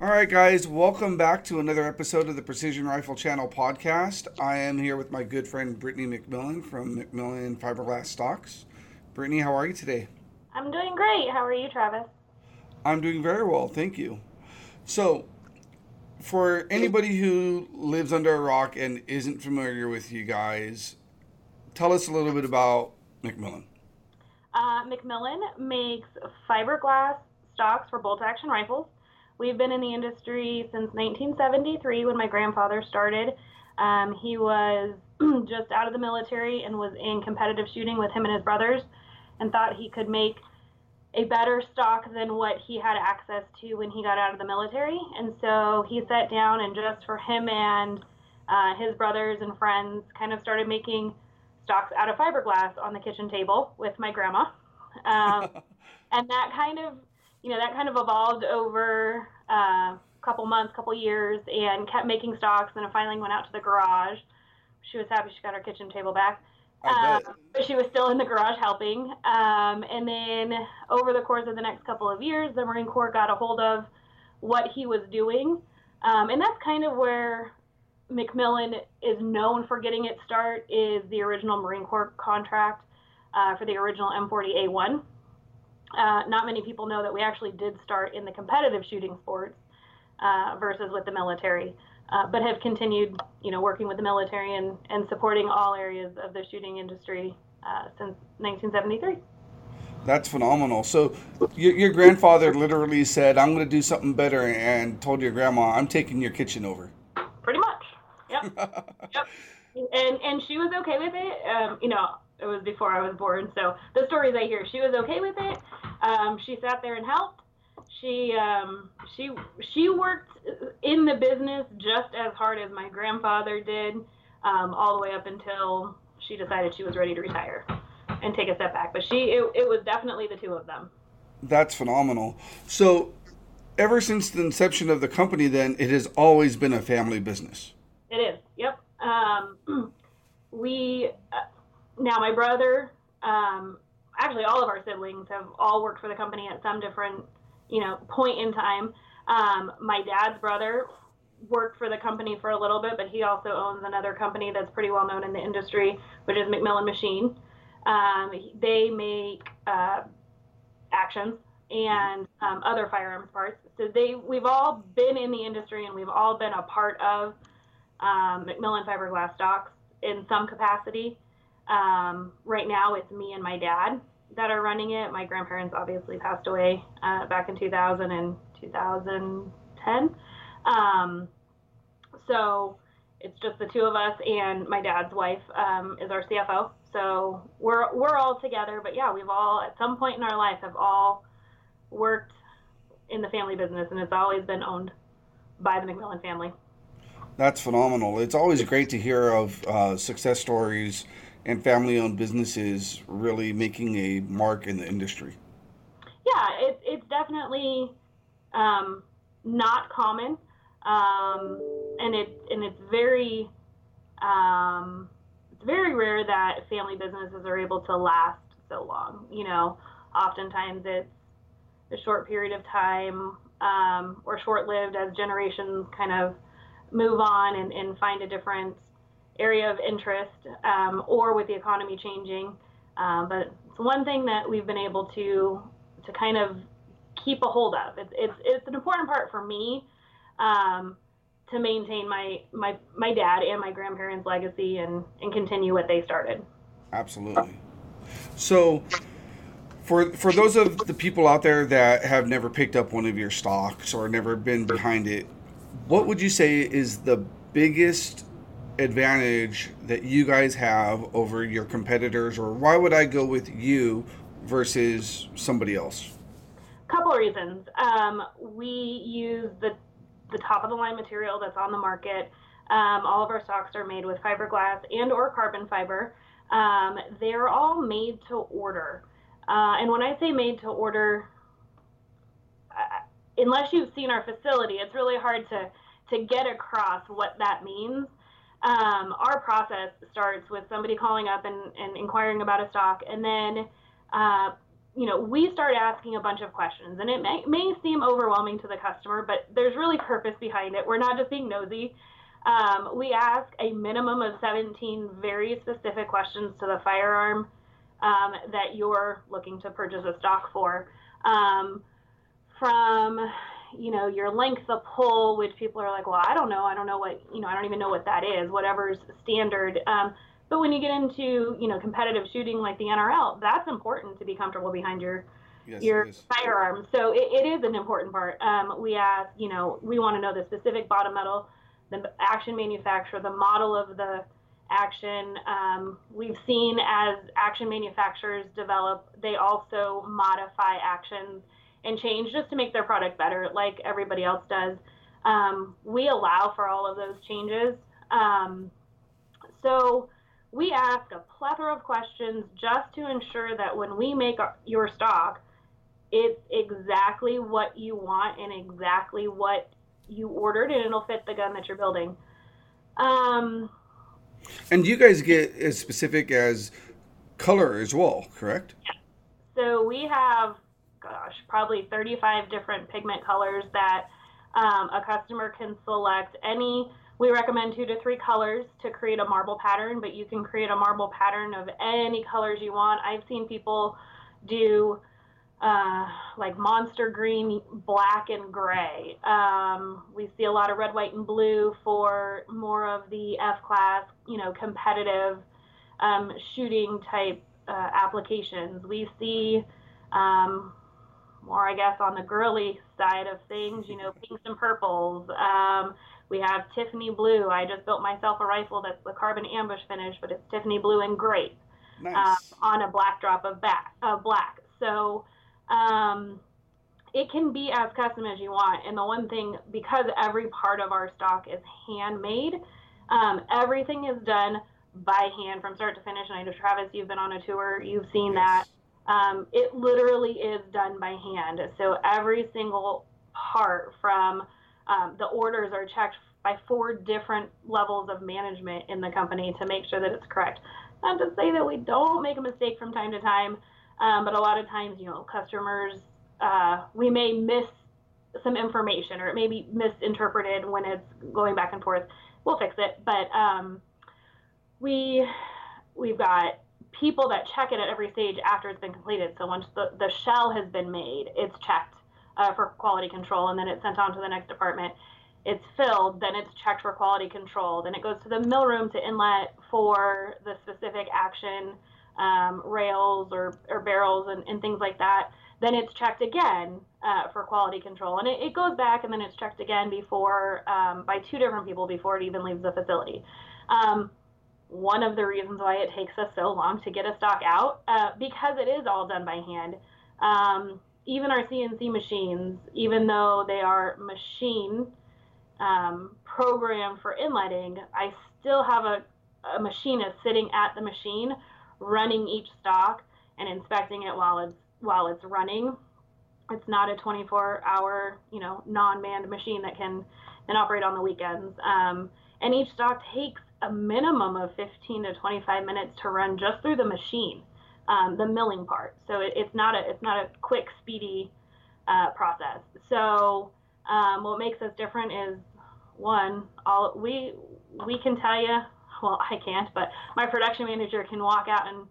All right, guys, welcome back to another episode of the Precision Rifle Channel podcast. I am here with my good friend Brittany McMillan from McMillan Fiberglass Stocks. Brittany, how are you today? I'm doing great. How are you, Travis? I'm doing very well, thank you. So, for anybody who lives under a rock and isn't familiar with you guys, tell us a little bit about McMillan. Uh, McMillan makes fiberglass stocks for bolt action rifles. We've been in the industry since 1973 when my grandfather started. Um, he was just out of the military and was in competitive shooting with him and his brothers and thought he could make a better stock than what he had access to when he got out of the military. And so he sat down and just for him and uh, his brothers and friends kind of started making stocks out of fiberglass on the kitchen table with my grandma. Um, and that kind of you know, that kind of evolved over a uh, couple months, couple years, and kept making stocks. And it finally went out to the garage. She was happy she got her kitchen table back. Um, but she was still in the garage helping. Um, and then over the course of the next couple of years, the Marine Corps got a hold of what he was doing. Um, and that's kind of where McMillan is known for getting its start is the original Marine Corps contract uh, for the original M40A1 uh, not many people know that we actually did start in the competitive shooting sports uh, versus with the military, uh, but have continued, you know, working with the military and, and supporting all areas of the shooting industry uh, since 1973. That's phenomenal. So, your, your grandfather literally said, "I'm going to do something better," and told your grandma, "I'm taking your kitchen over." Pretty much. Yep. yep. And and she was okay with it. Um, you know, it was before I was born. So the stories I hear, she was okay with it. Um, she sat there and helped. She um, she she worked in the business just as hard as my grandfather did, um, all the way up until she decided she was ready to retire and take a step back. But she it, it was definitely the two of them. That's phenomenal. So ever since the inception of the company, then it has always been a family business. It is. Yep. Um, we. Now my brother, um, actually all of our siblings have all worked for the company at some different, you know, point in time. Um, my dad's brother worked for the company for a little bit, but he also owns another company that's pretty well known in the industry, which is McMillan Machine. Um, they make uh, actions and um, other firearms parts. So they, we've all been in the industry and we've all been a part of um, McMillan fiberglass stocks in some capacity. Um, right now, it's me and my dad that are running it. My grandparents obviously passed away uh, back in 2000 and 2010. Um, so it's just the two of us, and my dad's wife um, is our CFO. So we're we're all together. But yeah, we've all at some point in our life have all worked in the family business, and it's always been owned by the McMillan family. That's phenomenal. It's always great to hear of uh, success stories and family owned businesses really making a mark in the industry? Yeah, it, it's definitely um, not common. Um, and it and it's very um, it's very rare that family businesses are able to last so long. You know, oftentimes it's a short period of time um, or short lived as generations kind of move on and, and find a different area of interest um, or with the economy changing. Um, but it's one thing that we've been able to to kind of keep a hold of. It's it's, it's an important part for me um, to maintain my, my my dad and my grandparents' legacy and and continue what they started. Absolutely. So. For, for those of the people out there that have never picked up one of your stocks or never been behind it, what would you say is the biggest advantage that you guys have over your competitors, or why would I go with you versus somebody else? Couple reasons. Um, we use the the top of the line material that's on the market. Um, all of our socks are made with fiberglass and or carbon fiber. Um, they're all made to order. Uh, and when I say made to order, uh, unless you've seen our facility, it's really hard to to get across what that means um, our process starts with somebody calling up and, and inquiring about a stock, and then uh, you know, we start asking a bunch of questions, and it may, may seem overwhelming to the customer, but there's really purpose behind it. We're not just being nosy. Um, we ask a minimum of 17 very specific questions to the firearm um, that you're looking to purchase a stock for. Um, from you know your length of pull, which people are like, well, I don't know, I don't know what you know, I don't even know what that is. Whatever's standard. Um, but when you get into you know competitive shooting like the NRL, that's important to be comfortable behind your yes, your firearm. So it, it is an important part. Um, we ask, you know, we want to know the specific bottom metal, the action manufacturer, the model of the action. Um, we've seen as action manufacturers develop, they also modify actions and change just to make their product better, like everybody else does. Um, we allow for all of those changes. Um, so we ask a plethora of questions just to ensure that when we make our, your stock, it's exactly what you want and exactly what you ordered, and it'll fit the gun that you're building. Um, and you guys get as specific as color as well, correct? Yeah. So we have, gosh, probably 35 different pigment colors that um, a customer can select any. We recommend two to three colors to create a marble pattern, but you can create a marble pattern of any colors you want. I've seen people do uh, like monster green, black, and gray. Um, we see a lot of red, white, and blue for more of the F class, you know, competitive um, shooting type uh, applications. We see um, more, I guess, on the girly side of things, you know, pinks and purples. Um, we have Tiffany blue. I just built myself a rifle that's the carbon ambush finish, but it's Tiffany blue and grape nice. uh, on a black drop of back, uh, black. So um, it can be as custom as you want. And the one thing, because every part of our stock is handmade, um, everything is done by hand from start to finish. And I know Travis, you've been on a tour, you've seen yes. that. Um, it literally is done by hand. So every single part from um, the orders are checked by four different levels of management in the company to make sure that it's correct. Not to say that we don't make a mistake from time to time, um, but a lot of times, you know, customers, uh, we may miss some information or it may be misinterpreted when it's going back and forth. We'll fix it. But um, we, we've got people that check it at every stage after it's been completed. So once the, the shell has been made, it's checked uh, for quality control and then it's sent on to the next department. It's filled, then it's checked for quality control. Then it goes to the mill room to inlet for the specific action um, rails or, or barrels and, and things like that, then it's checked again uh, for quality control. And it, it, goes back and then it's checked again before um, by two different people before it even leaves the facility. Um, one of the reasons why it takes us so long to get a stock out, uh, because it is all done by hand. Um, even our CNC machines, even though they are machine um, programmed for inletting, I still have a, a machinist sitting at the machine running each stock and inspecting it while it's while it's running. It's not a 24-hour, you know, non-manned machine that can can operate on the weekends. Um, and each stock takes a minimum of 15 to 25 minutes to run just through the machine, um, the milling part. So it, it's not a it's not a quick, speedy uh, process. So um, what makes us different is one, all we we can tell you well, I can't, but my production manager can walk out and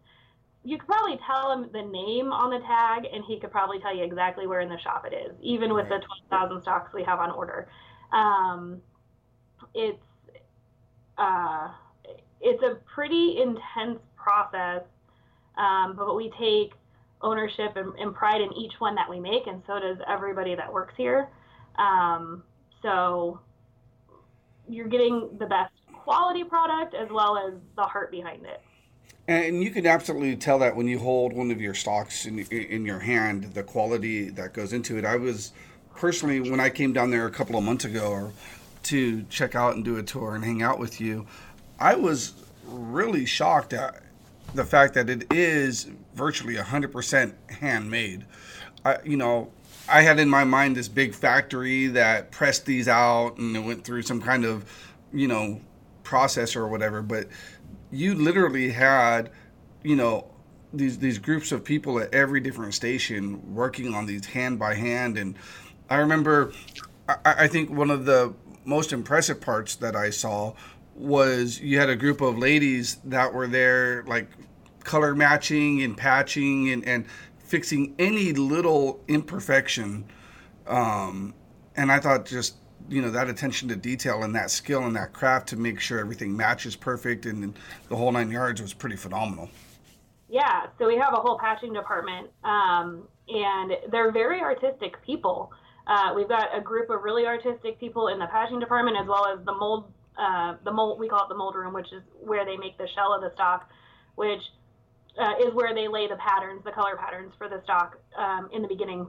you could probably tell him the name on the tag and he could probably tell you exactly where in the shop it is, even with right. the 20,000 stocks we have on order. Um, it's, uh, it's a pretty intense process, um, but we take ownership and, and, pride in each one that we make, and so does everybody that works here. Um, so you're getting the best quality product as well as the heart behind it. And you can absolutely tell that when you hold one of your stocks in, in your hand, the quality that goes into it. I was personally, when I came down there a couple of months ago to check out and do a tour and hang out with you, I was really shocked at the fact that it is virtually 100% handmade. I, you know, I had in my mind this big factory that pressed these out and it went through some kind of, you know, processor or whatever, but you literally had, you know, these these groups of people at every different station working on these hand by hand, and I remember, I, I think one of the most impressive parts that I saw was you had a group of ladies that were there like color matching and patching and, and fixing any little imperfection. Um, and i thought just you know that attention to detail and that skill and that craft to make sure everything matches perfect and the whole nine yards was pretty phenomenal. Yeah so we have a whole patching department um, and they're very artistic people uh, we've got a group of really artistic people in the patching department as well as the mold uh, the mold we call it the mold room which is where they make the shell of the stock which uh, is where they lay the patterns the color patterns for the stock um, in the beginning.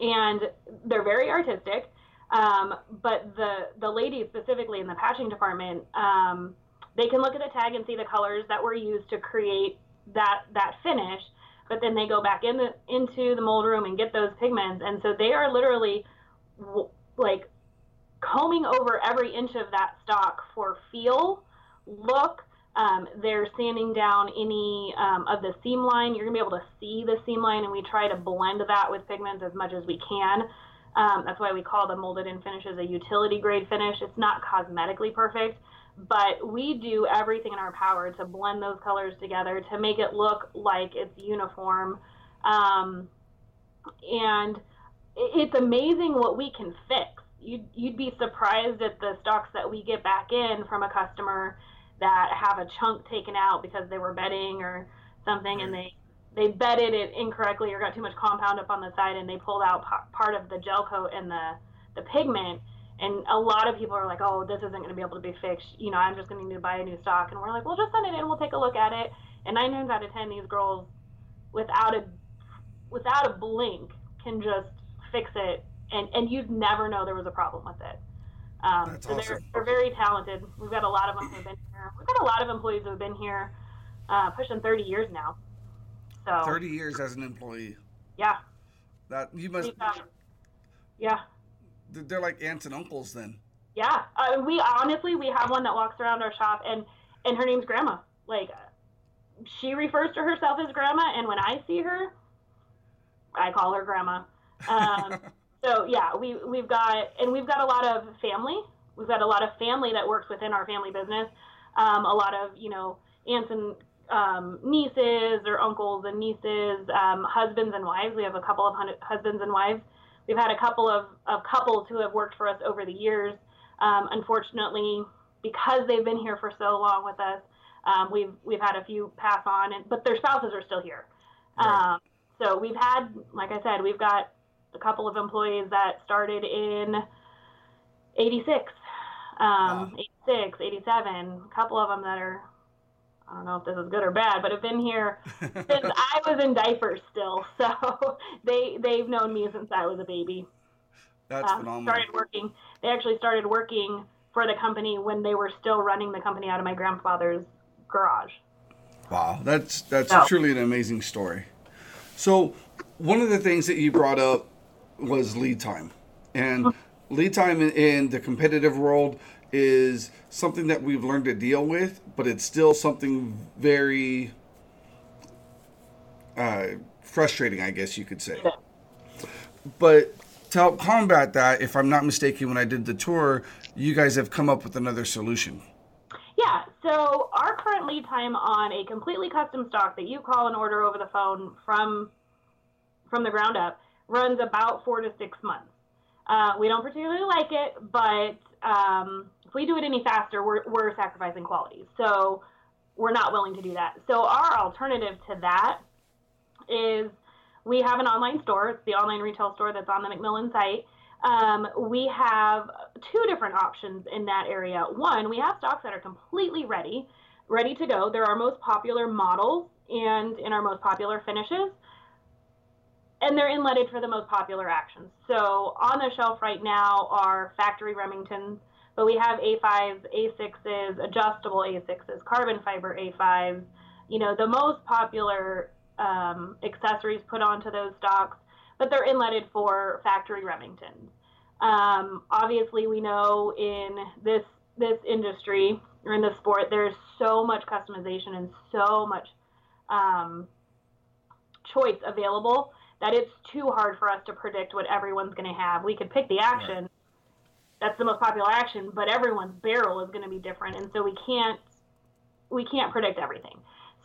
And they're very artistic um, but the the ladies specifically in the patching department um, they can look at the tag and see the colors that were used to create that that finish but then they go back in the, into the mold room and get those pigments and so they are literally like combing over every inch of that stock for feel, look. Um, they're sanding down any um, of the seam line. You're gonna be able to see the seam line, and we try to blend that with pigments as much as we can. Um, that's why we call the molded in finishes a utility grade finish. It's not cosmetically perfect, but we do everything in our power to blend those colors together to make it look like it's uniform. Um, and it's amazing what we can fix. You'd you'd be surprised at the stocks that we get back in from a customer that have a chunk taken out because they were bedding or something and they they bedded it incorrectly or got too much compound up on the side and they pulled out part of the gel coat and the the pigment and a lot of people are like oh this isn't going to be able to be fixed you know i'm just going to need to buy a new stock and we're like well just send it in we'll take a look at it and nine times out of ten these girls without a without a blink can just fix it and and you'd never know there was a problem with it. Um, That's so awesome. they're, they're very talented. We've got a lot of them who've been here. We've got a lot of employees who have been here uh, pushing 30 years now. So 30 years as an employee. Yeah. That you must. Uh, yeah. They're like aunts and uncles then. Yeah, uh, we honestly we have one that walks around our shop and and her name's Grandma. Like she refers to herself as Grandma, and when I see her, I call her Grandma. Um, so yeah, we we've got and we've got a lot of family. We've got a lot of family that works within our family business. Um, a lot of you know aunts and um, nieces or uncles and nieces, um, husbands and wives. We have a couple of husbands and wives. We've had a couple of, of couples who have worked for us over the years. Um, unfortunately, because they've been here for so long with us, um, we've we've had a few pass on, and but their spouses are still here. Right. Um, so we've had, like I said, we've got a couple of employees that started in 86, um, wow. 86, 87, a couple of them that are, I don't know if this is good or bad, but I've been here since I was in diapers still. So they, they've known me since I was a baby. That's um, phenomenal. Started working. They actually started working for the company when they were still running the company out of my grandfather's garage. Wow, that's that's so. truly an amazing story. So, one of the things that you brought up was lead time, and lead time in, in the competitive world is something that we've learned to deal with, but it's still something very uh, frustrating, I guess you could say. But to help combat that, if I'm not mistaken, when I did the tour, you guys have come up with another solution. Yeah, so our current lead time on a completely custom stock that you call and order over the phone from from the ground up runs about four to six months. Uh, we don't particularly like it, but um, we do it any faster, we're, we're sacrificing quality. So we're not willing to do that. So our alternative to that is we have an online store. It's the online retail store that's on the McMillan site. Um, we have two different options in that area. One, we have stocks that are completely ready, ready to go. They're our most popular models and in our most popular finishes and they're inletted for the most popular actions. So on the shelf right now are factory Remingtons, but we have A5s, A6s, adjustable A6s, carbon fiber A5s. You know, the most popular um, accessories put onto those stocks, but they're inletted for factory Remingtons. Um, obviously, we know in this this industry or in the sport, there's so much customization and so much um, choice available that it's too hard for us to predict what everyone's going to have. We could pick the action. Right. That's the most popular action, but everyone's barrel is going to be different, and so we can't we can't predict everything.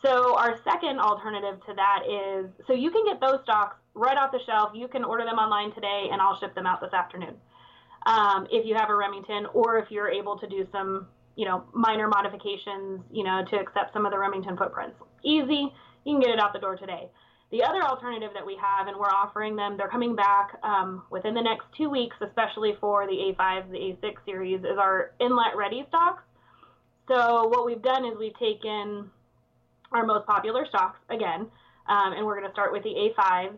So our second alternative to that is so you can get those stocks right off the shelf. You can order them online today, and I'll ship them out this afternoon. Um, if you have a Remington, or if you're able to do some, you know, minor modifications, you know, to accept some of the Remington footprints. Easy, you can get it out the door today. The other alternative that we have, and we're offering them, they're coming back um, within the next two weeks, especially for the A5, the A6 series, is our inlet ready stocks. So what we've done is we've taken our most popular stocks again, um, and we're going to start with the A5.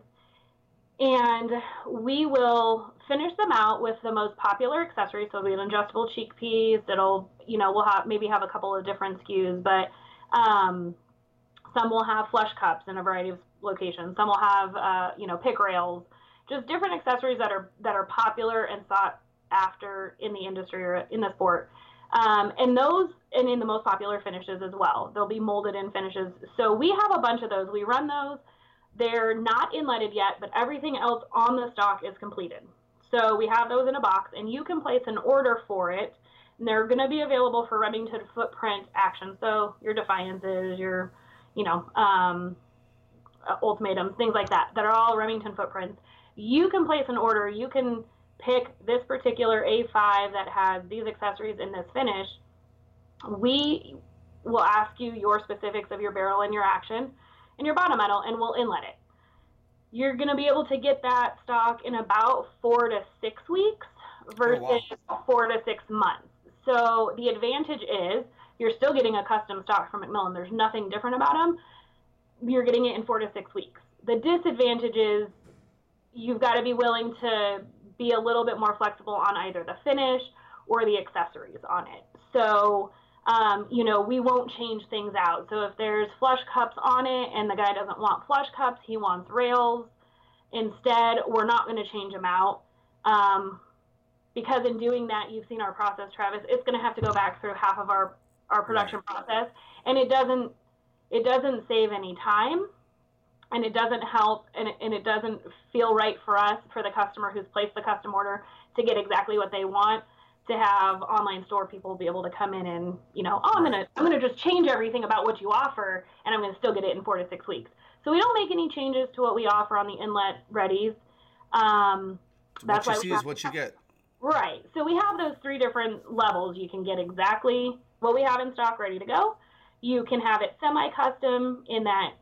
And we will finish them out with the most popular accessories. So it'll be an adjustable cheek piece. It'll, you know, we'll have maybe have a couple of different SKUs, but um, some will have flush cups in a variety of locations. Some will have, uh, you know, pick rails, just different accessories that are that are popular and sought after in the industry or in the sport. Um, and those, and in the most popular finishes as well. They'll be molded in finishes. So we have a bunch of those. We run those. They're not inletted yet, but everything else on the stock is completed. So we have those in a box, and you can place an order for it. And they're going to be available for Remington footprint action. So your defiances, your, you know, um, uh, ultimatums, things like that, that are all Remington footprints. You can place an order. You can pick this particular A5 that has these accessories in this finish. We will ask you your specifics of your barrel and your action and your bottom metal, and we'll inlet it. You're going to be able to get that stock in about four to six weeks versus oh, wow. four to six months. So the advantage is you're still getting a custom stock from McMillan. There's nothing different about them. You're getting it in four to six weeks. The disadvantage is you've got to be willing to be a little bit more flexible on either the finish or the accessories on it. So um, you know, we won't change things out. So if there's flush cups on it and the guy doesn't want flush cups, he wants rails instead, we're not going to change them out. Um, because in doing that, you've seen our process, Travis, it's going to have to go back through half of our, our production process. And it doesn't, it doesn't save any time and it doesn't help and it, and it doesn't feel right for us, for the customer who's placed the custom order to get exactly what they want to have online store people be able to come in and you know oh i'm gonna i'm gonna just change everything about what you offer and i'm gonna still get it in four to six weeks. So we don't make any changes to what we offer on the inlet readies um, that's what you see is what you get. Right so we have those three different levels you can get exactly what we have in stock ready to go you can have it semi-custom in that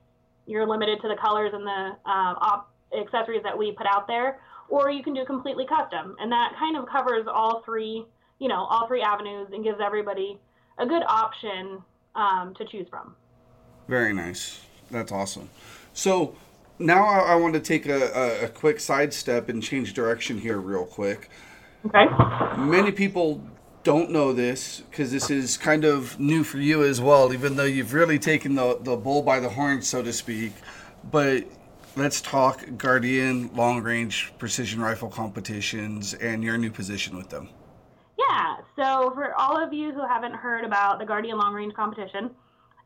you're limited to the colors and the um, op- accessories that we put out there or you can do completely custom. And that kind of covers all three, you know, all three avenues and gives everybody a good option um, to choose from. Very nice. That's awesome. So now I, I want to take a, a, a quick sidestep and change direction here, real quick. Okay. Many people don't know this because this is kind of new for you as well, even though you've really taken the, the bull by the horn, so to speak. But let's talk Guardian long range precision rifle competitions and your new position with them. Yeah, so for all of you who haven't heard about the Guardian long range competition,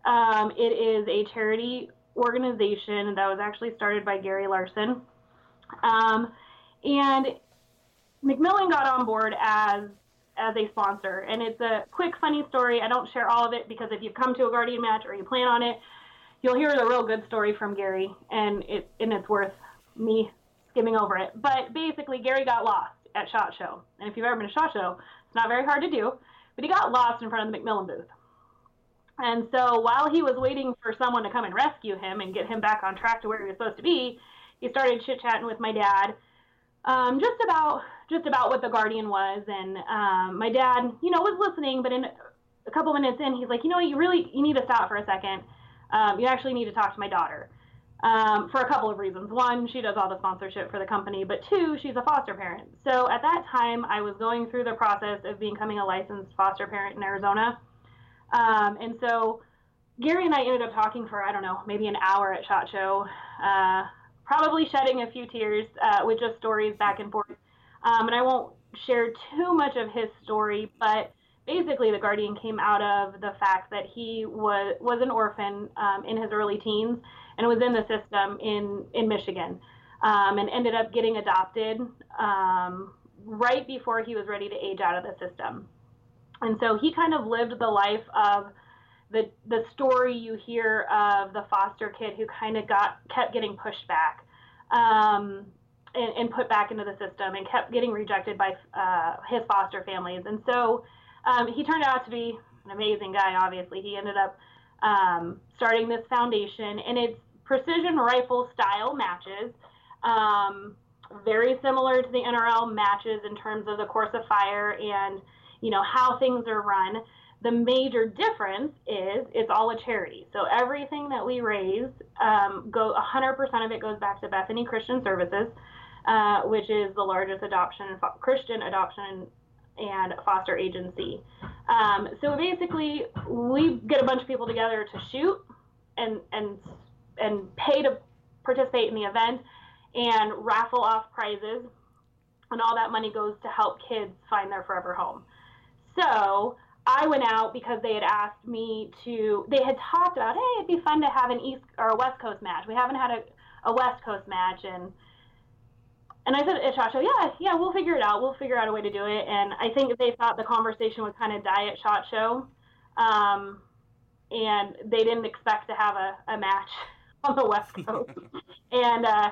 um, it is a charity organization that was actually started by Gary Larson. Um, and McMillan got on board as as a sponsor. And it's a quick, funny story. I don't share all of it because if you've come to a Guardian match or you plan on it, you'll hear the real good story from Gary, and it and it's worth me skimming over it. But basically, Gary got lost at Shot Show, and if you've ever been to Shot Show, it's not very hard to do. But he got lost in front of the McMillan booth. And so while he was waiting for someone to come and rescue him and get him back on track to where he was supposed to be, he started chit chatting with my dad, um, just about just about what the Guardian was. And um, my dad, you know, was listening, but in a couple minutes in, he's like, you know, you really you need to stop for a second um, you actually need to talk to my daughter um, for a couple of reasons. One, she does all the sponsorship for the company, but two, she's a foster parent. So at that time, I was going through the process of becoming a licensed foster parent in Arizona. Um, and so Gary and I ended up talking for, I don't know, maybe an hour at SHOT Show, uh, probably shedding a few tears uh, with just stories back and forth. Um, and I won't share too much of his story, but basically the Guardian came out of the fact that he was was an orphan um, in his early teens and was in the system in in Michigan, um, and ended up getting adopted um, right before he was ready to age out of the system. And so he kind of lived the life of the the story you hear of the foster kid who kind of got kept getting pushed back. Um, and, and, put back into the system and kept getting rejected by uh, his foster families. And so um, he turned out to be an amazing guy, obviously. He ended up um, starting this foundation, and it's precision rifle style matches, um, very similar to the NRL matches in terms of the course of fire and you know how things are run. The major difference is it's all a charity. So everything that we raise, um, go 100% of it goes back to Bethany Christian Services, uh, which is the largest adoption Christian adoption and foster agency. Um, so basically, we get a bunch of people together to shoot and and and pay to participate in the event and raffle off prizes, and all that money goes to help kids find their forever home. So I went out because they had asked me to. They had talked about, hey, it'd be fun to have an East or a West Coast match. We haven't had a, a West Coast match, and and I said at Shot Show, yeah, yeah, we'll figure it out. We'll figure out a way to do it. And I think they thought the conversation would kind of die at Shot Show, um, and they didn't expect to have a, a match on the West Coast. and uh,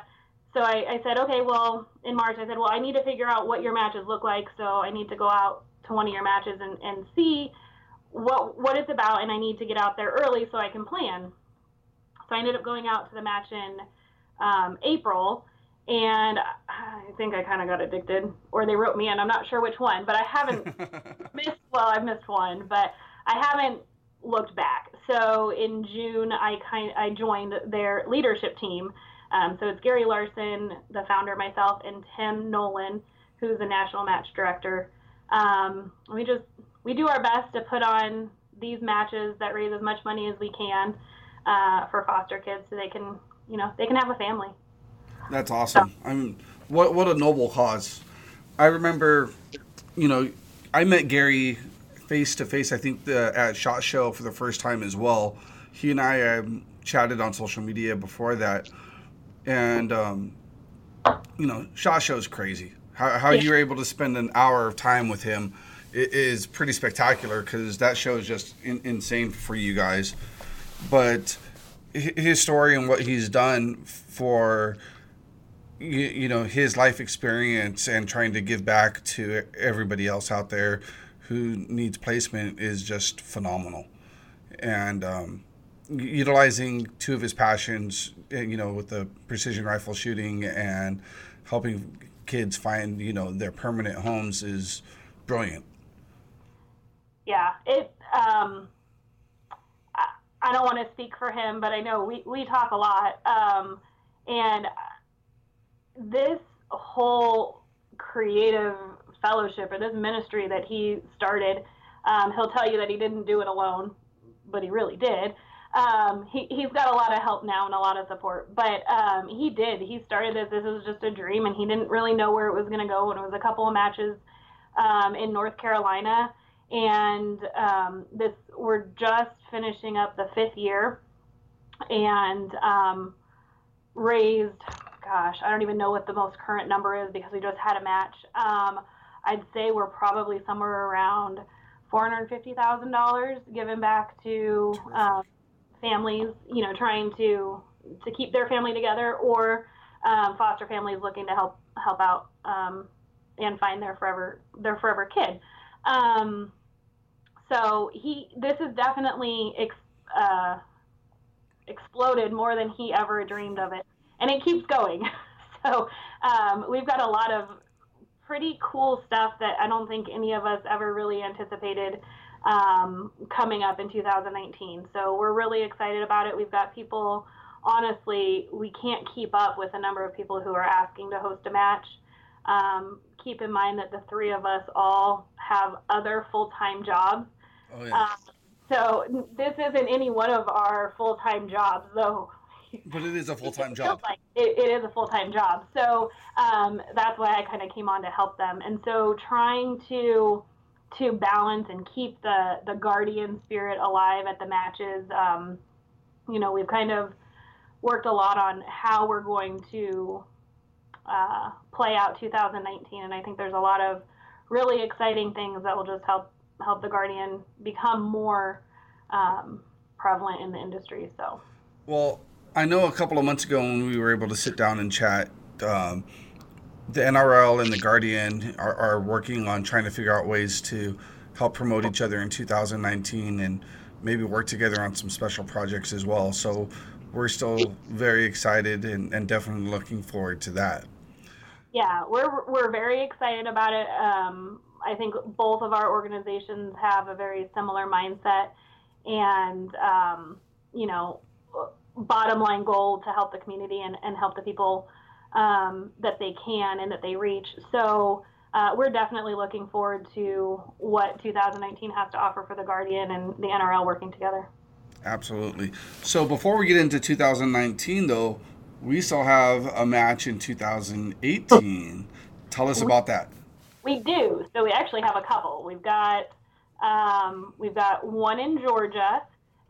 so I, I said, okay, well, in March, I said, well, I need to figure out what your matches look like. So I need to go out to one of your matches and, and see what what it's about, and I need to get out there early so I can plan. So I ended up going out to the match in um, April and I think I kind of got addicted, or they wrote me in. I'm not sure which one, but I haven't missed. Well, I've missed one, but I haven't looked back. So in June, I kind I joined their leadership team. Um, so it's Gary Larson, the founder, myself, and Tim Nolan, who's the national match director. Um, we just we do our best to put on these matches that raise as much money as we can uh, for foster kids, so they can you know they can have a family. That's awesome. I mean, what what a noble cause. I remember, you know, I met Gary face to face. I think the, at Shot Show for the first time as well. He and I um, chatted on social media before that, and um, you know, Shot Show is crazy. How, how yeah. you're able to spend an hour of time with him is pretty spectacular because that show is just in, insane for you guys. But his story and what he's done for you, you know his life experience and trying to give back to everybody else out there who needs placement is just phenomenal and um, utilizing two of his passions eh, you know with the precision rifle shooting and helping kids find you know their permanent homes is brilliant yeah it um I, I don't want to speak for him but i know we, we talk a lot um and this whole creative fellowship or this ministry that he started, um, he'll tell you that he didn't do it alone, but he really did. Um, he, he's got a lot of help now and a lot of support, but um, he did. He started this. This was just a dream, and he didn't really know where it was going to go. And it was a couple of matches um, in North Carolina, and um, this we're just finishing up the fifth year, and um, raised gosh, I don't even know what the most current number is because we just had a match. Um, I'd say we're probably somewhere around $450,000 given back to um, families, you know, trying to to keep their family together or um, foster families looking to help help out um, and find their forever their forever kid. Um, so he this is definitely ex, uh, exploded more than he ever dreamed of it and it keeps going. so um, we've got a lot of pretty cool stuff that I don't think any of us ever really anticipated um, coming up in 2019. So we're really excited about it. We've got people, honestly, we can't keep up with the number of people who are asking to host a match. Um, keep in mind that the three of us all have other full time jobs. Oh, yeah. Um, so this isn't any one of our full time jobs, though but it is a full time job. Like it, it is a full time job. So um, that's why I kind of came on to help them. And so trying to to balance and keep the the guardian spirit alive at the matches. Um, you know, we've kind of worked a lot on how we're going to uh, play out 2019, and I think there's a lot of really exciting things that will just help help the guardian become more um, prevalent in the industry. So, well, I know a couple of months ago when we were able to sit down and chat. Um, the NRL and the Guardian are, are working on trying to figure out ways to help promote each other in 2019 and maybe work together on some special projects as well. So we're still very excited and, and definitely looking forward to that. Yeah, we're, we're very excited about it. Um, I think both of our organizations have a very similar mindset and, um, you know, bottom line goal to help the community and, and help the people um, that they can and that they reach. So uh, we're definitely looking forward to what 2019 has to offer for the Guardian and the NRL working together. Absolutely. So before we get into 2019, though, we still have a match in 2018. Tell us about that. We do. So we actually have a couple. We've got um, we've got one in Georgia.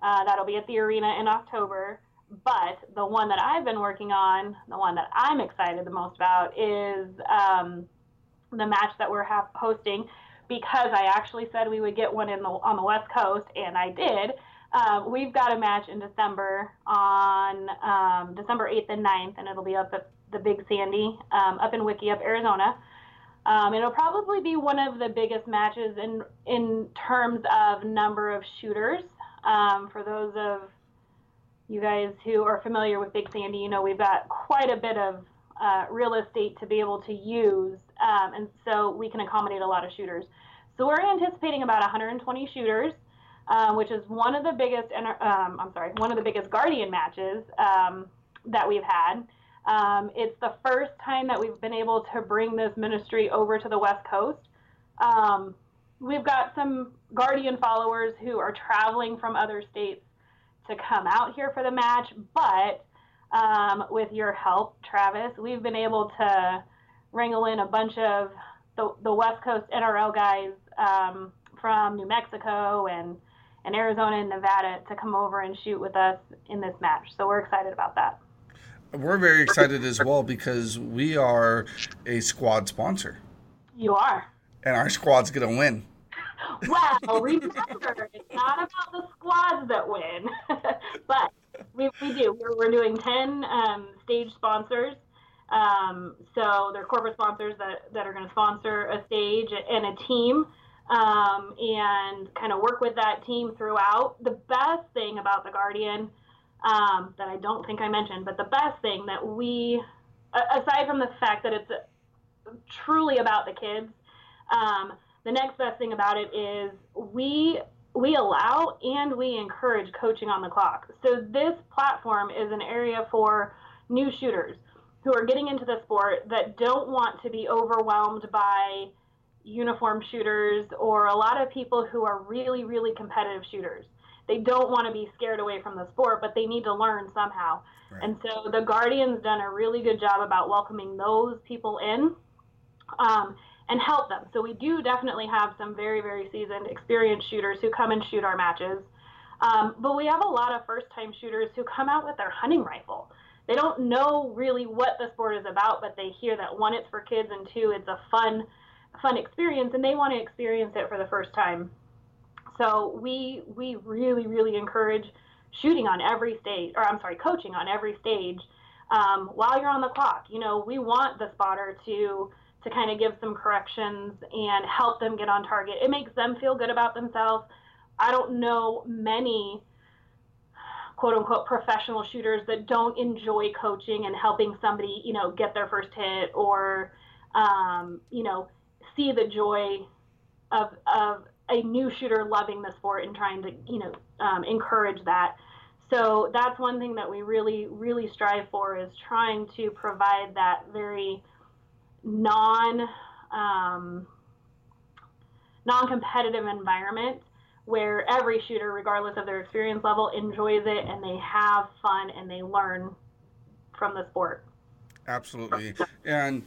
Uh, that'll be at the arena in October. But the one that I've been working on, the one that I'm excited the most about, is um, the match that we're hosting because I actually said we would get one in the on the West Coast, and I did. Um, we've got a match in December on um, December 8th and 9th, and it'll be up at the Big Sandy um, up in Wikieup, Arizona. Um, it'll probably be one of the biggest matches in in terms of number of shooters. Um, for those of you guys who are familiar with Big Sandy, you know we've got quite a bit of uh, real estate to be able to use, um, and so we can accommodate a lot of shooters. So we're anticipating about 120 shooters, um, which is one of the biggest. Um, I'm sorry, one of the biggest Guardian matches um, that we've had. Um, it's the first time that we've been able to bring this ministry over to the West Coast. Um, we've got some Guardian followers who are traveling from other states to come out here for the match, but um, with your help, Travis, we've been able to wrangle in a bunch of the, the West Coast NRL guys um, from New Mexico and, and Arizona and Nevada to come over and shoot with us in this match. So we're excited about that. We're very excited as well because we are a squad sponsor. You are. And our squad's going to win. Well, remember, it's not about the squads that win, but we, we do. We're, we're doing 10 um, stage sponsors. Um, so they're corporate sponsors that, that are going to sponsor a stage and a team um, and kind of work with that team throughout. The best thing about The Guardian um, that I don't think I mentioned, but the best thing that we, aside from the fact that it's truly about the kids, um, the next best thing about it is we we allow and we encourage coaching on the clock. So this platform is an area for new shooters who are getting into the sport that don't want to be overwhelmed by uniform shooters or a lot of people who are really really competitive shooters. They don't want to be scared away from the sport, but they need to learn somehow. Right. And so the Guardian's done a really good job about welcoming those people in. Um, and help them. So we do definitely have some very, very seasoned, experienced shooters who come and shoot our matches. Um, but we have a lot of first time shooters who come out with their hunting rifle. They don't know really what the sport is about, but they hear that one, it's for kids, and two, it's a fun, fun experience, and they want to experience it for the first time. So we we really really encourage shooting on every stage, or I'm sorry, coaching on every stage um, while you're on the clock. You know, we want the spotter to to kind of give some corrections and help them get on target. It makes them feel good about themselves. I don't know many quote unquote professional shooters that don't enjoy coaching and helping somebody, you know, get their first hit or, um, you know, see the joy of, of a new shooter loving the sport and trying to, you know, um, encourage that. So that's one thing that we really, really strive for is trying to provide that very non um, non-competitive environment where every shooter, regardless of their experience level, enjoys it and they have fun and they learn from the sport. Absolutely, and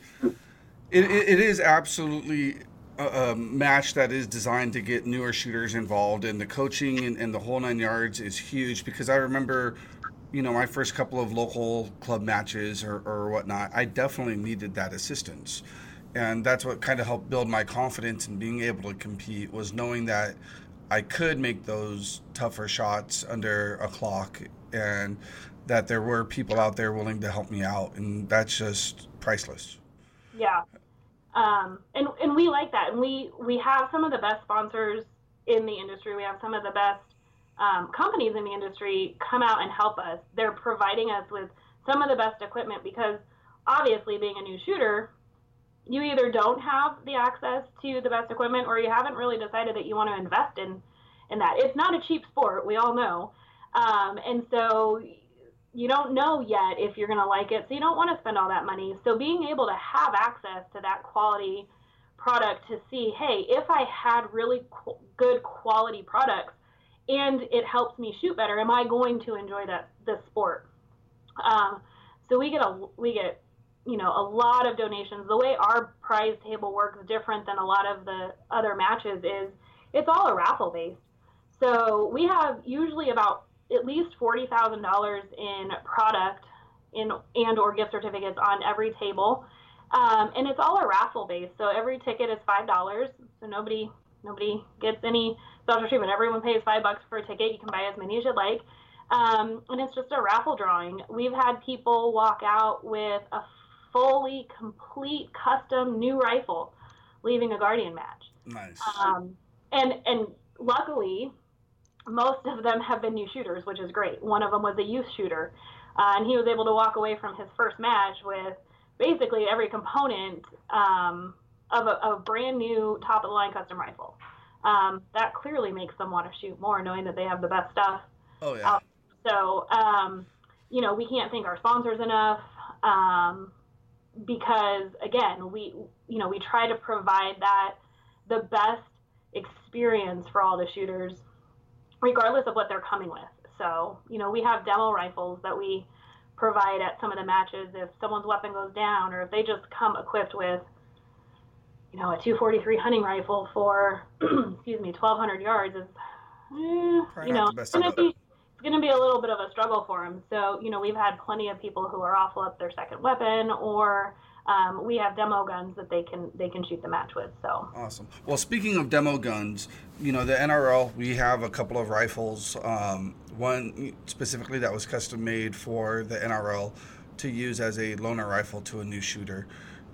it, it is absolutely a, a, match that is designed to get newer shooters involved, and the coaching and, and the whole nine yards is huge because I remember you know, my first couple of local club matches or, or whatnot, I definitely needed that assistance. And that's what kind of helped build my confidence in being able to compete was knowing that I could make those tougher shots under a clock and that there were people out there willing to help me out. And that's just priceless. Yeah. Um, and, and we like that. And we, we have some of the best sponsors in the industry. We have some of the best um, companies in the industry come out and help us. They're providing us with some of the best equipment because obviously, being a new shooter, you either don't have the access to the best equipment or you haven't really decided that you want to invest in in that. It's not a cheap sport, we all know, um, and so you don't know yet if you're going to like it, so you don't want to spend all that money. So being able to have access to that quality product to see, hey, if I had really qu- good quality products and it helps me shoot better. Am I going to enjoy that this sport? Um, so we get a we get you know a lot of donations. The way our prize table works different than a lot of the other matches is it's all a raffle based. So we have usually about at least forty thousand dollars in product in and or gift certificates on every table. Um, and it's all a raffle based. So every ticket is five dollars. So nobody nobody gets any special treatment. Everyone pays five bucks for a ticket. You can buy as many as you'd like. Um, and it's just a raffle drawing. We've had people walk out with a fully complete custom new rifle, leaving a Guardian match. Nice. Um, and and luckily, most of them have been new shooters, which is great. One of them was a youth shooter, uh, and he was able to walk away from his first match with basically every component um, of a, a brand new top of the line custom rifle um, that clearly makes them want to shoot more, knowing that they have the best stuff. Oh yeah. Uh, so um, you know, we can't thank our sponsors enough um, because again, we you know we try to provide that the best experience for all the shooters, regardless of what they're coming with. So you know, we have demo rifles that we provide at some of the matches if someone's weapon goes down or if they just come equipped with you know, a 243 hunting rifle for, excuse me, 1,200 yards is, eh, you know, it's going to be it's going to be a little bit of a struggle for them. So, you know, we've had plenty of people who are awful up their second weapon, or um, we have demo guns that they can they can shoot the match with. So awesome. Well, speaking of demo guns, you know, the NRL we have a couple of rifles. Um, one specifically that was custom made for the NRL to use as a loaner rifle to a new shooter.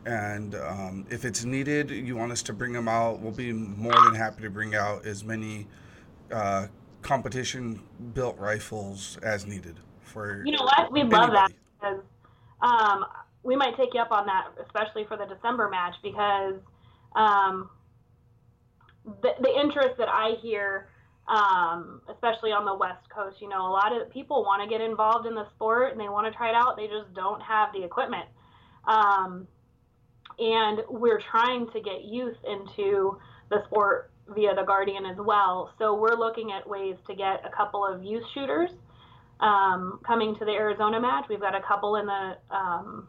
And um, if it's needed, you want us to bring them out, we'll be more than happy to bring out as many uh, competition built rifles as needed for you know what? We love that because um, we might take you up on that especially for the december match because um, the, the interest that i hear um, especially on the west coast you know a lot of people want to get involved in the sport and they want to try it out. They just don't have the equipment. Um, and we're trying to get youth into the sport via the Guardian as well. So we're looking at ways to get a couple of youth shooters um, coming to the Arizona match. We've got a couple in the um,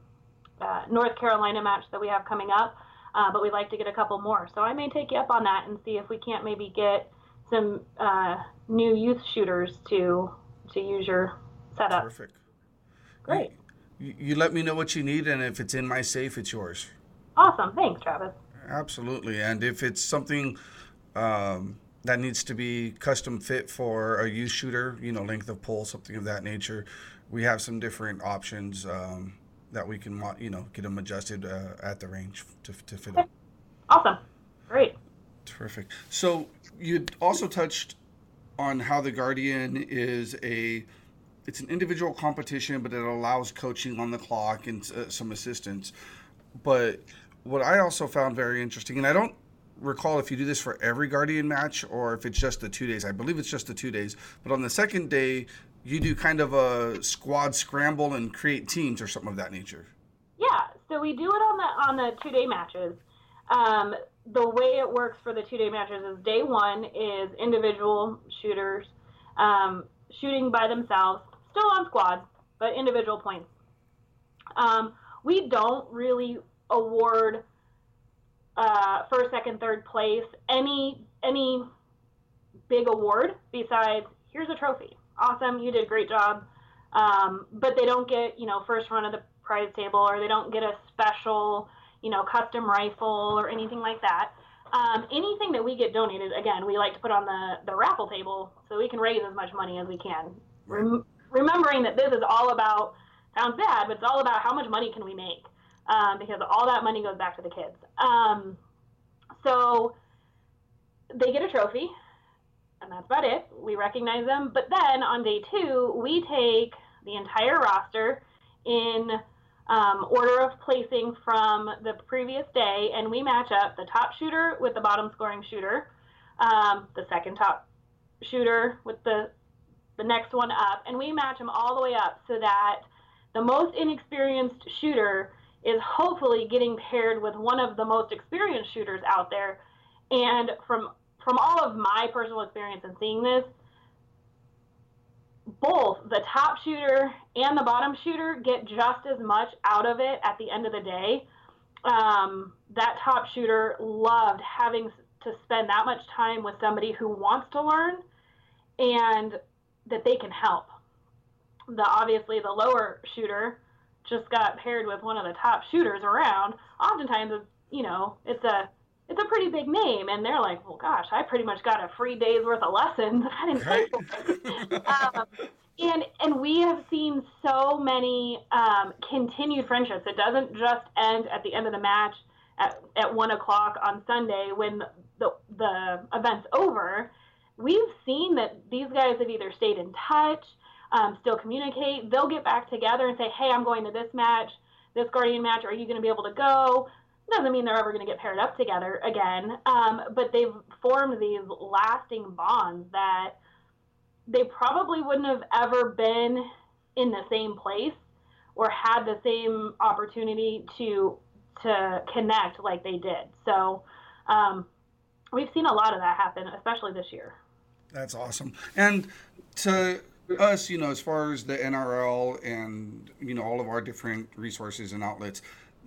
uh, North Carolina match that we have coming up, uh, but we'd like to get a couple more. So I may take you up on that and see if we can't maybe get some uh, new youth shooters to to use your setup. Perfect. Great. You, you let me know what you need, and if it's in my safe, it's yours. Awesome. Thanks, Travis. Absolutely. And if it's something um, that needs to be custom fit for a youth shooter, you know, length of pull, something of that nature, we have some different options um, that we can, you know, get them adjusted uh, at the range to, to fit them. Awesome. Great. Terrific. So you also touched on how the Guardian is a it's an individual competition, but it allows coaching on the clock and uh, some assistance. But what I also found very interesting, and I don't recall if you do this for every Guardian match or if it's just the two days. I believe it's just the two days. But on the second day, you do kind of a squad scramble and create teams or something of that nature. Yeah, so we do it on the on the two day matches. Um, the way it works for the two day matches is day one is individual shooters um, shooting by themselves, still on squads, but individual points. Um, we don't really award uh, first, second, third place, any any big award besides here's a trophy. Awesome, you did a great job. Um, but they don't get you know first run of the prize table or they don't get a special you know custom rifle or anything like that. Um, anything that we get donated, again, we like to put on the the raffle table so we can raise as much money as we can. Rem- remembering that this is all about sounds bad, but it's all about how much money can we make um, because all that money goes back to the kids. Um, so they get a trophy, and that's about it. We recognize them, but then on day two, we take the entire roster in um, order of placing from the previous day, and we match up the top shooter with the bottom scoring shooter, um, the second top shooter with the the next one up, and we match them all the way up so that the most inexperienced shooter is hopefully getting paired with one of the most experienced shooters out there. And from from all of my personal experience in seeing this, both the top shooter and the bottom shooter get just as much out of it at the end of the day. Um, that top shooter loved having to spend that much time with somebody who wants to learn and that they can help. The obviously the lower shooter just got paired with one of the top shooters around. Oftentimes, it's you know, it's a it's a pretty big name, and they're like, well, gosh, I pretty much got a free day's worth of lessons. I didn't pay um, and and we have seen so many um, continued friendships. It doesn't just end at the end of the match at, at one o'clock on Sunday when the the event's over. We've seen that these guys have either stayed in touch, um, still communicate. They'll get back together and say, "Hey, I'm going to this match, this Guardian match. Are you going to be able to go?" Doesn't mean they're ever going to get paired up together again, um, but they've formed these lasting bonds that they probably wouldn't have ever been in the same place or had the same opportunity to to connect like they did. So um, we've seen a lot of that happen, especially this year. That's awesome. And to us, you know, as far as the NRL and you know all of our different resources and outlets,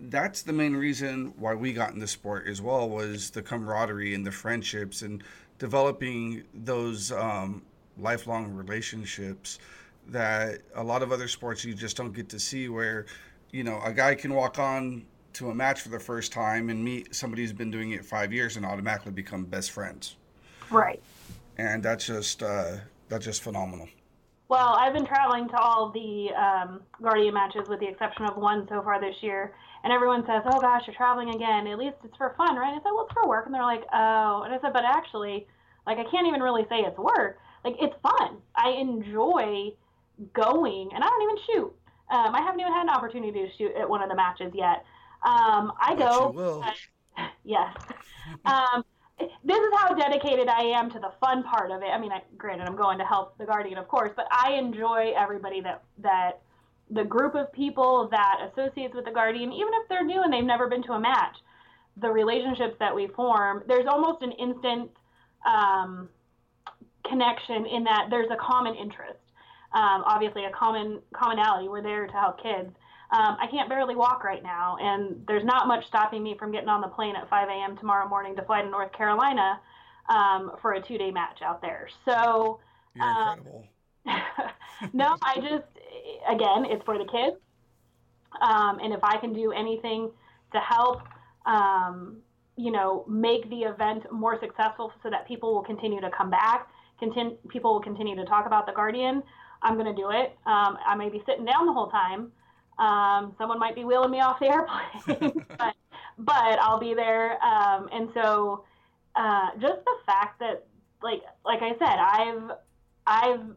that's the main reason why we got in the sport as well was the camaraderie and the friendships and developing those um, lifelong relationships that a lot of other sports you just don't get to see where you know a guy can walk on to a match for the first time and meet somebody who's been doing it five years and automatically become best friends. Right. And that's just uh, that's just phenomenal well i've been traveling to all the um, guardian matches with the exception of one so far this year and everyone says oh gosh you're traveling again at least it's for fun right i said well it's for work and they're like oh and i said but actually like i can't even really say it's work like it's fun. I enjoy going, and I don't even shoot. Um, I haven't even had an opportunity to shoot at one of the matches yet. Um, I But go. you will. yes. Um, this is how dedicated I am to the fun part of it. I mean, I, granted, I'm going to help the Guardian, of course, but I enjoy everybody that that the group of people that associates with the Guardian, even if they're new and they've never been to a match. The relationships that we form, there's almost an instant um, connection in that there's a common interest. Um, obviously, a common commonality. We're there to help kids. Um, I can't barely walk right now, and there's not much stopping me from getting on the plane at 5 a.m. tomorrow morning to fly to North Carolina um, for a two-day match out there. So, You're Um, incredible. no, I just, again, it's for the kids. Um, and if I can do anything to help, um, you know, make the event more successful so that people will continue to come back, continue, people will continue to talk about the Guardian, I'm going to do it. Um, I may be sitting down the whole time. Um, someone might be wheeling me off the airplane, but, but I'll be there. Um, and so, uh, just the fact that, like, like I said, I've, I've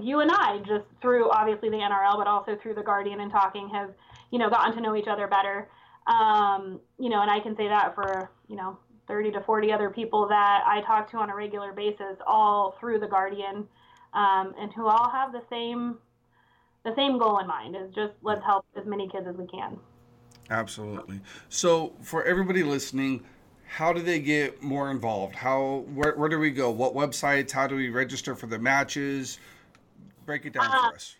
you and I just through obviously the NRL, but also through the Guardian and talking have you know gotten to know each other better. Um, you know, and I can say that for you know 30 to 40 other people that I talk to on a regular basis, all through the Guardian, um, and who all have the same the same goal in mind is just let's help as many kids as we can. Absolutely. So, for everybody listening, how do they get more involved? How where, where do we go? What websites? How do we register for the matches? Break it down Uh, for us.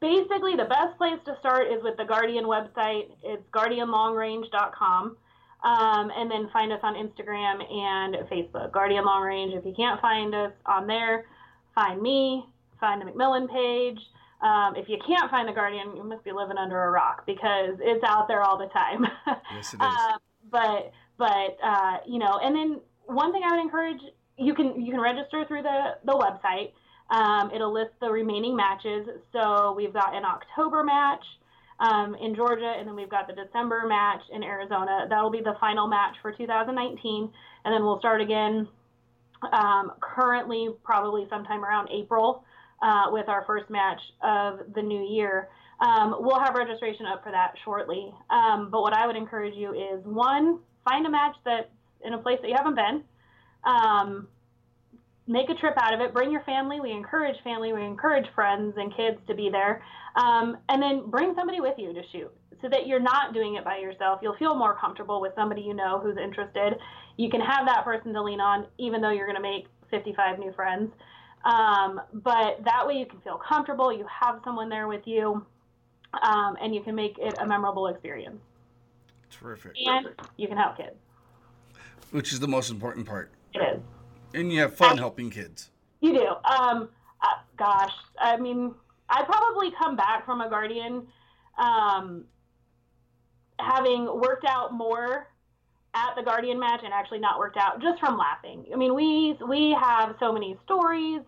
basically the best place to start is with the Guardian website. It's guardianlongrange.com. Um, and then find us on Instagram and Facebook, Guardian Long Range. If you can't find us on there, find me, find the McMillan page. Um, if you can't find the Guardian, you must be living under a rock because it's out there all the time. yes, it is. Uh, but but uh, you know, and then one thing I would encourage you can you can register through the the website. Um, it'll list the remaining matches. So we've got an October match um, in Georgia, and then we've got the December match in Arizona. That'll be the final match for 2019, and then we'll start again. Um, currently, probably sometime around April uh, with our first match of the new year. Um, we'll have registration up for that shortly. Um, but what I would encourage you is one, find a match that's in a place that you haven't been. Um, make a trip out of it. Bring your family. We encourage family. We encourage friends and kids to be there. Um, and then bring somebody with you to shoot so that you're not doing it by yourself. You'll feel more comfortable with somebody you know who's interested. You can have that person to lean on, even though you're going to make 55 new friends. Um, but that way you can feel comfortable, you have someone there with you, um, and you can make it a memorable experience. Terrific. And you can help kids. Which is the most important part. It is. And you have fun I, helping kids. You do. Um, uh, gosh, I mean, I probably come back from a guardian um, having worked out more at the Guardian match and actually not worked out just from laughing. I mean, we we have so many stories.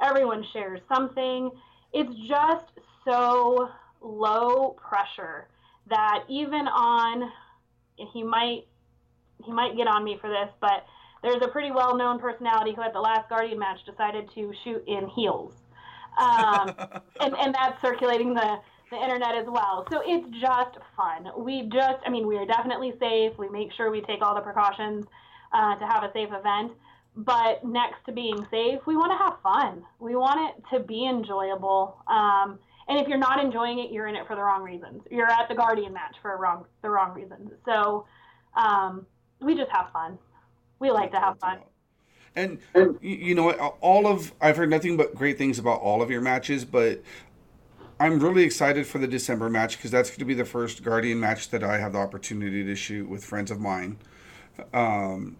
Everyone shares something. It's just so low pressure that even on and he might he might get on me for this, but there's a pretty well known personality who at the last Guardian match decided to shoot in heels. Um, and, and that's circulating the the internet as well. So it's just fun. We just, I mean, we are definitely safe. We make sure we take all the precautions uh, to have a safe event. But next to being safe, we want to have fun. We want it to be enjoyable. Um, and if you're not enjoying it, you're in it for the wrong reasons. You're at the Guardian match for wrong the wrong reasons. So um, we just have fun. We like to have fun. And you know? All of I've heard nothing but great things about all of your matches, but I'm really excited for the December match because that's going to be the first Guardian match that I have the opportunity to shoot with friends of mine. Um,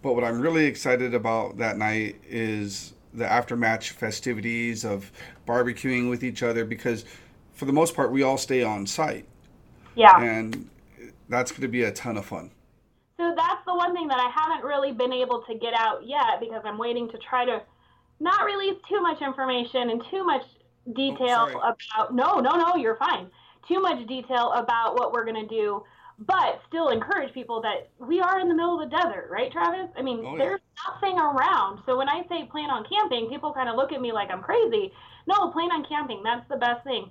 but what I'm really excited about that night is the after match festivities of barbecuing with each other because for the most part we all stay on site. Yeah. And that's going to be a ton of fun. So that's the one thing that I haven't really been able to get out yet because I'm waiting to try to not release too much information and too much detail oh, about no no no you're fine. Too much detail about what we're going to do but still encourage people that we are in the middle of the desert right travis? I mean oh, there's nothing around. So when i say plan on camping people kind of look at me like i'm crazy. No plan on camping that's the best thing.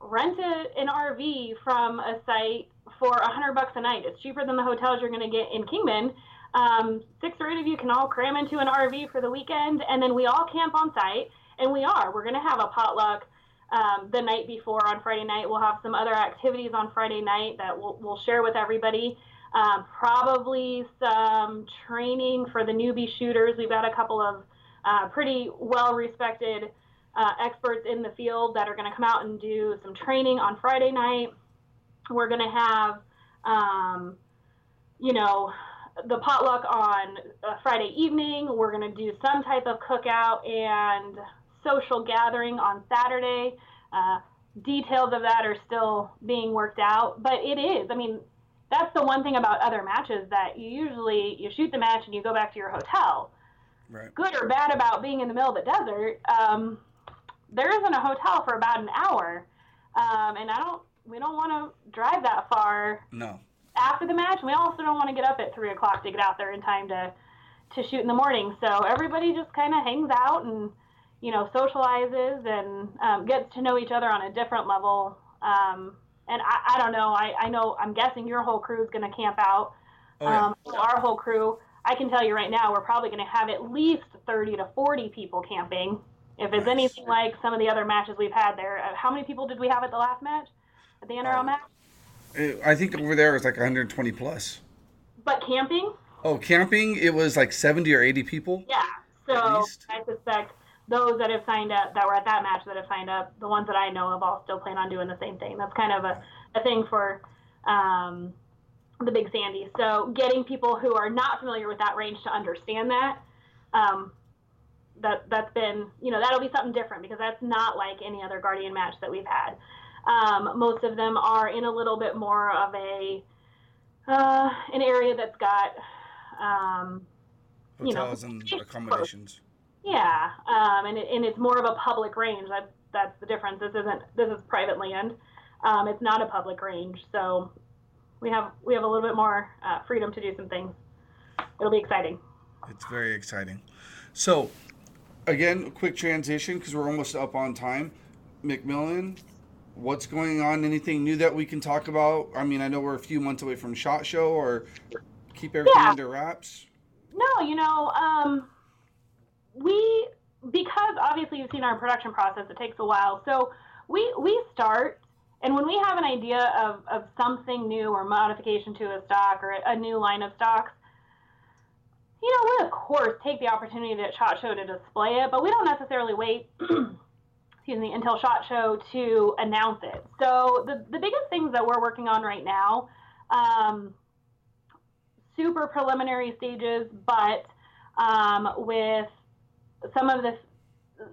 Rent a, an rv from a site for a hundred bucks a night. It's cheaper than the hotels you're going to get in kingman. Um, six or eight of you can all cram into an rv for the weekend and then we all camp on site and we are. We're going to have a potluck um, the night before on Friday night. We'll have some other activities on Friday night that we'll, we'll share with everybody. Um, probably some training for the newbie shooters. We've got a couple of uh, pretty well respected uh, experts in the field that are going to come out and do some training on Friday night. We're going to have, um, you know, the potluck on Friday evening. We're going to do some type of cookout and social gathering on Saturday. Uh, details of that are still being worked out, but it is. I mean, that's the one thing about other matches that you usually you shoot the match and you go back to your hotel. Right. Good or bad about being in the middle of the desert, um, there isn't a hotel for about an hour, um, and I don't. We don't want to drive that far. No. After the match, we also don't want to get up at three o'clock to get out there in time to to shoot in the morning. So everybody just kind of hangs out and you know, socializes and um, gets to know each other on a different level. Um, and I, I, don't know. I, I know. I'm guessing your whole crew is going to camp out. Oh, yeah. um, our whole crew. I can tell you right now, we're probably going to have at least 30 to 40 people camping. If it's nice. anything like some of the other matches we've had there, uh, how many people did we have at the last match? At the NRL um, match? I think over there it was like 120 plus. But camping? Oh, camping, it was like 70 or 80 people? Yeah. So I suspect those that have signed up that were at that match that have signed up, the ones that I know of all still plan on doing the same thing. That's kind of a, a thing for um, the Big Sandy. So getting people who are not familiar with that range to understand that, um, that that's been you know that'll be something different because that's not like any other Guardian match that we've had. Um, most of them are in a little bit more of a uh, an area that's got um, hotels you know, and accommodations. Yeah, um, and it, and it's more of a public range. That's that's the difference. This isn't this is private land. Um, it's not a public range, so we have we have a little bit more uh, freedom to do some things. It'll be exciting. It's very exciting. So, again, quick transition because we're almost up on time. McMillan, what's going on? Anything new that we can talk about? I mean, I know we're a few months away from Shot Show, or keep everything yeah. under wraps. No, you know, um, we because obviously you've seen our production process. It takes a while, so we we start and when we have an idea of, of something new or modification to a stock or a new line of stocks, you know, we of course take the opportunity at SHOT Show to display it, but we don't necessarily wait, excuse me, until SHOT Show to announce it. So the, the biggest things that we're working on right now, um, super preliminary stages, but um, with some of this,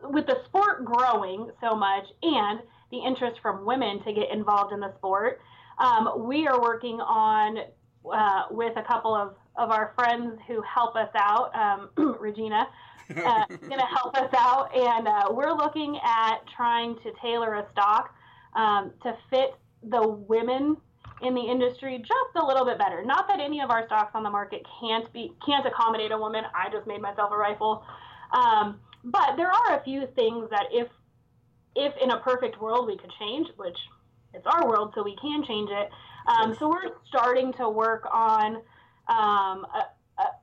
with the sport growing so much and the interest from women to get involved in the sport. Um, we are working on uh, with a couple of, of our friends who help us out. Um, Regina uh, going to help us out, and uh, we're looking at trying to tailor a stock um, to fit the women in the industry just a little bit better. Not that any of our stocks on the market can't be can't accommodate a woman. I just made myself a rifle. Um, but there are a few things that if if in a perfect world we could change, which it's our world, so we can change it. Um, so we're starting to work on um, a,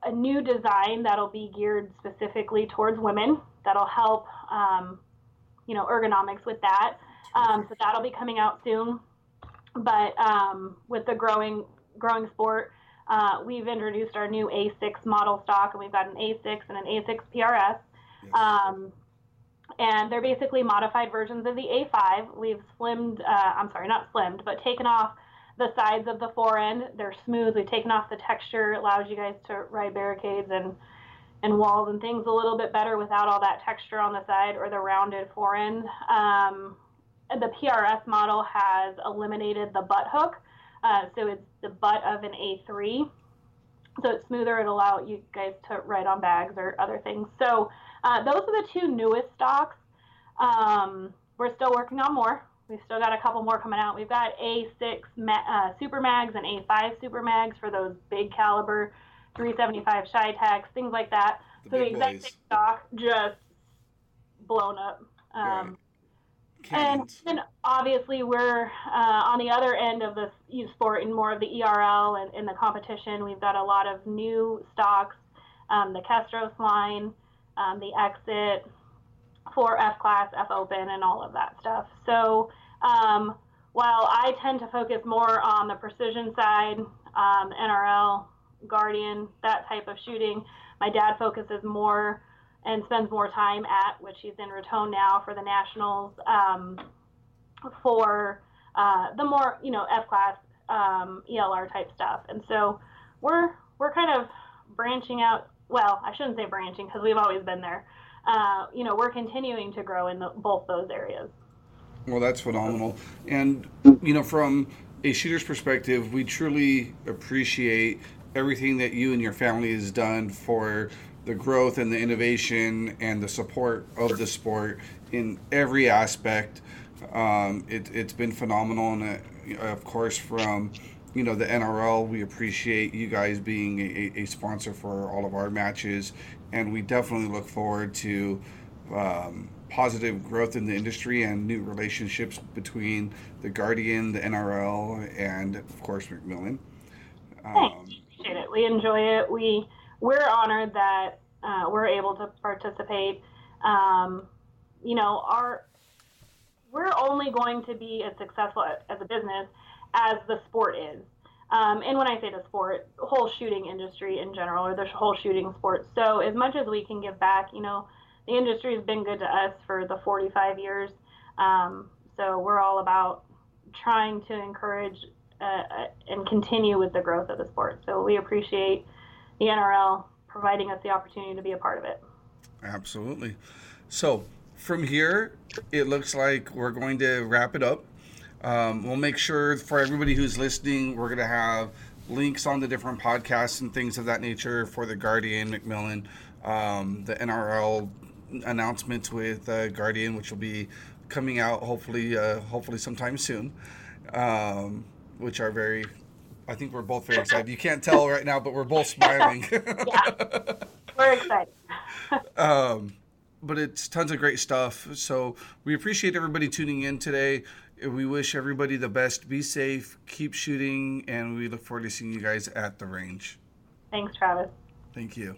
a, new design that'll be geared specifically towards women. That'll help, um, you know, ergonomics with that. Um, so that'll be coming out soon. But um, with the growing growing sport, uh, we've introduced our new A6 model stock, and we've got an A6 and an A6 PRS. Um, and they're basically modified versions of the A5. We've slimmed, uh, I'm sorry, not slimmed, but taken off the sides of the fore end. They're smooth. We've taken off the texture. It allows you guys to ride barricades and and walls and things a little bit better without all that texture on the side or the rounded fore end. Um, the PRS model has eliminated the butt hook, uh, so it's the butt of an A3. So it's smoother. It allow you guys to write on bags or other things. So uh, those are the two newest stocks. Um, we're still working on more. We've still got a couple more coming out. We've got A6 uh, Super Mags and A5 Super Mags for those big caliber 375 CheyTacs, things like that. The so the exact same stock, just blown up. Um, and then obviously we're uh, on the other end of the sport and more of the ELR and in the competition. We've got a lot of new stocks, um, the Kestros line, um, the exit for F class, F open, and all of that stuff. So um, while I tend to focus more on the precision side, um, NRL, Guardian, that type of shooting, my dad focuses more and spends more time at, which he's in Raton now for the Nationals, um, for uh, the more you know F class um, ELR type stuff. And so we're we're kind of branching out well, I shouldn't say branching because we've always been there. Uh, you know, we're continuing to grow in the, both those areas. Well, that's phenomenal. And, you know, from a shooter's perspective, we truly appreciate everything that you and your family has done for the growth and the innovation and the support of the sport in every aspect. Um, it, has been phenomenal. And, uh, of course, from you know the NRL. We appreciate you guys being a, a, sponsor for all of our matches, and we definitely look forward to um, positive growth in the industry and new relationships between the Guardian, the NRL, and of course McMillan. Um, Thanks. Appreciate it. We enjoy it. We we're honored that uh, we're able to participate. Um, you know, our we're only going to be as successful as a business as the sport is. Um, and when I say the sport, the whole shooting industry in general, or the whole shooting sport. So as much as we can give back, you know, the industry has been good to us for the 45 years. Um, so we're all about trying to encourage uh, and continue with the growth of the sport. So we appreciate the NRL providing us the opportunity to be a part of it. Absolutely. So from here, it looks like we're going to wrap it up. Um, we'll make sure for everybody who's listening, we're going to have links on the different podcasts and things of that nature for the Guardian McMillan, um, the NRL announcements with uh, Guardian, which will be coming out hopefully uh, hopefully sometime soon, um, which are very. I think we're both very excited. You can't tell right now, but we're both smiling. yeah, we're excited. um, but it's tons of great stuff. So we appreciate everybody tuning in today. We wish everybody the best. Be safe, keep shooting, and we look forward to seeing you guys at the range. Thanks, Travis. Thank you.